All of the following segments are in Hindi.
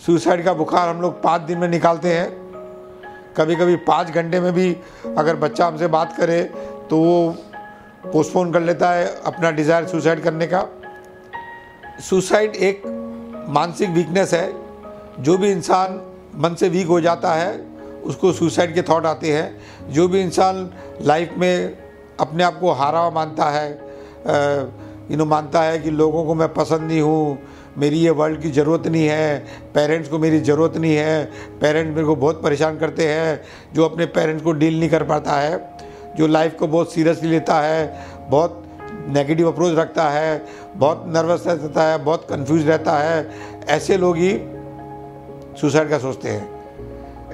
सुसाइड का बुखार हम लोग पाँच दिन में निकालते हैं। कभी कभी पाँच घंटे में भी अगर बच्चा हमसे बात करे तो वो पोस्टपोन कर लेता है अपना डिज़ायर सुसाइड करने का। सुसाइड एक मानसिक वीकनेस है। जो भी इंसान मन से वीक हो जाता है, उसको सुसाइड के थॉट आते हैं। जो भी इंसान लाइफ में अपने आप को हारा मानता है यू नो मानता है कि लोगों को मैं पसंद नहीं हूँ मेरी ये वर्ल्ड की ज़रूरत नहीं है पेरेंट्स को मेरी ज़रूरत नहीं है पेरेंट्स मेरे को बहुत परेशान करते हैं, जो अपने पेरेंट्स को डील नहीं कर पाता है, जो लाइफ को बहुत सीरियसली लेता है, बहुत नेगेटिव अप्रोच रखता है, बहुत नर्वस रहता है, बहुत कंफ्यूज रहता है, ऐसे लोग ही सुसाइड का सोचते हैं।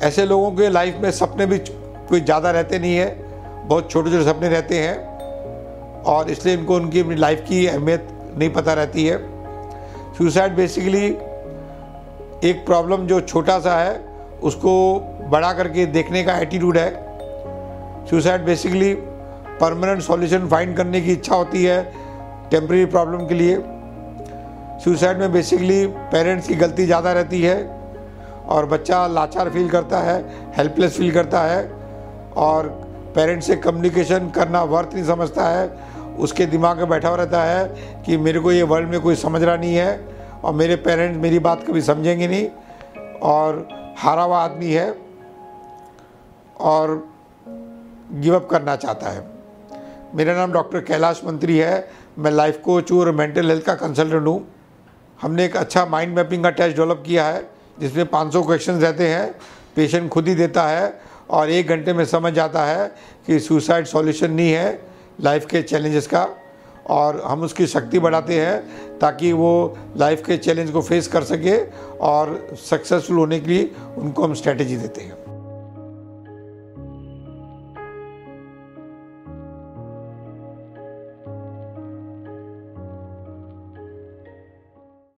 ऐसे लोगों के लाइफ में सपने भी कोई ज़्यादा रहते नहीं है, बहुत छोटे छोटे सपने रहते हैं, और इसलिए इनको उनकी अपनी लाइफ की अहमियत नहीं पता रहती है। सुसाइड बेसिकली एक प्रॉब्लम जो छोटा सा है, उसको बड़ा करके देखने का एटीट्यूड है। Suicide basically permanent solution find करने की इच्छा होती है टेम्प्रेरी प्रॉब्लम के लिए। सुसाइड में बेसिकली पेरेंट्स की गलती ज़्यादा रहती है और बच्चा लाचार फील करता है हेल्पलेस फील करता है और पेरेंट्स से कम्युनिकेशन करना वर्थ नहीं समझता है। उसके दिमाग में बैठा हुआ रहता है कि मेरे को ये वर्ल्ड में कोई समझ रहा नहीं है। और मेरे पेरेंट्स मेरी बात कभी समझेंगे नहीं। और हारा हुआ आदमी है और गिव अप करना चाहता है। मेरा नाम डॉक्टर कैलाश मंत्री है। मैं लाइफ कोच हूँ और मेंटल हेल्थ का कंसल्टेंट हूँ। हमने एक अच्छा माइंड मैपिंग का टेस्ट डेवलप किया है, जिसमें 500 क्वेश्चन रहते हैं। पेशेंट खुद ही देता है और एक घंटे में समझ जाता है कि सुसाइड सॉल्यूशन नहीं है। लाइफ के चैलेंजेस का। और हम उसकी शक्ति बढ़ाते हैं ताकि वो लाइफ के चैलेंज को फेस कर सके और सक्सेसफुल होने के लिए उनको हम स्ट्रैटेजी देते हैं।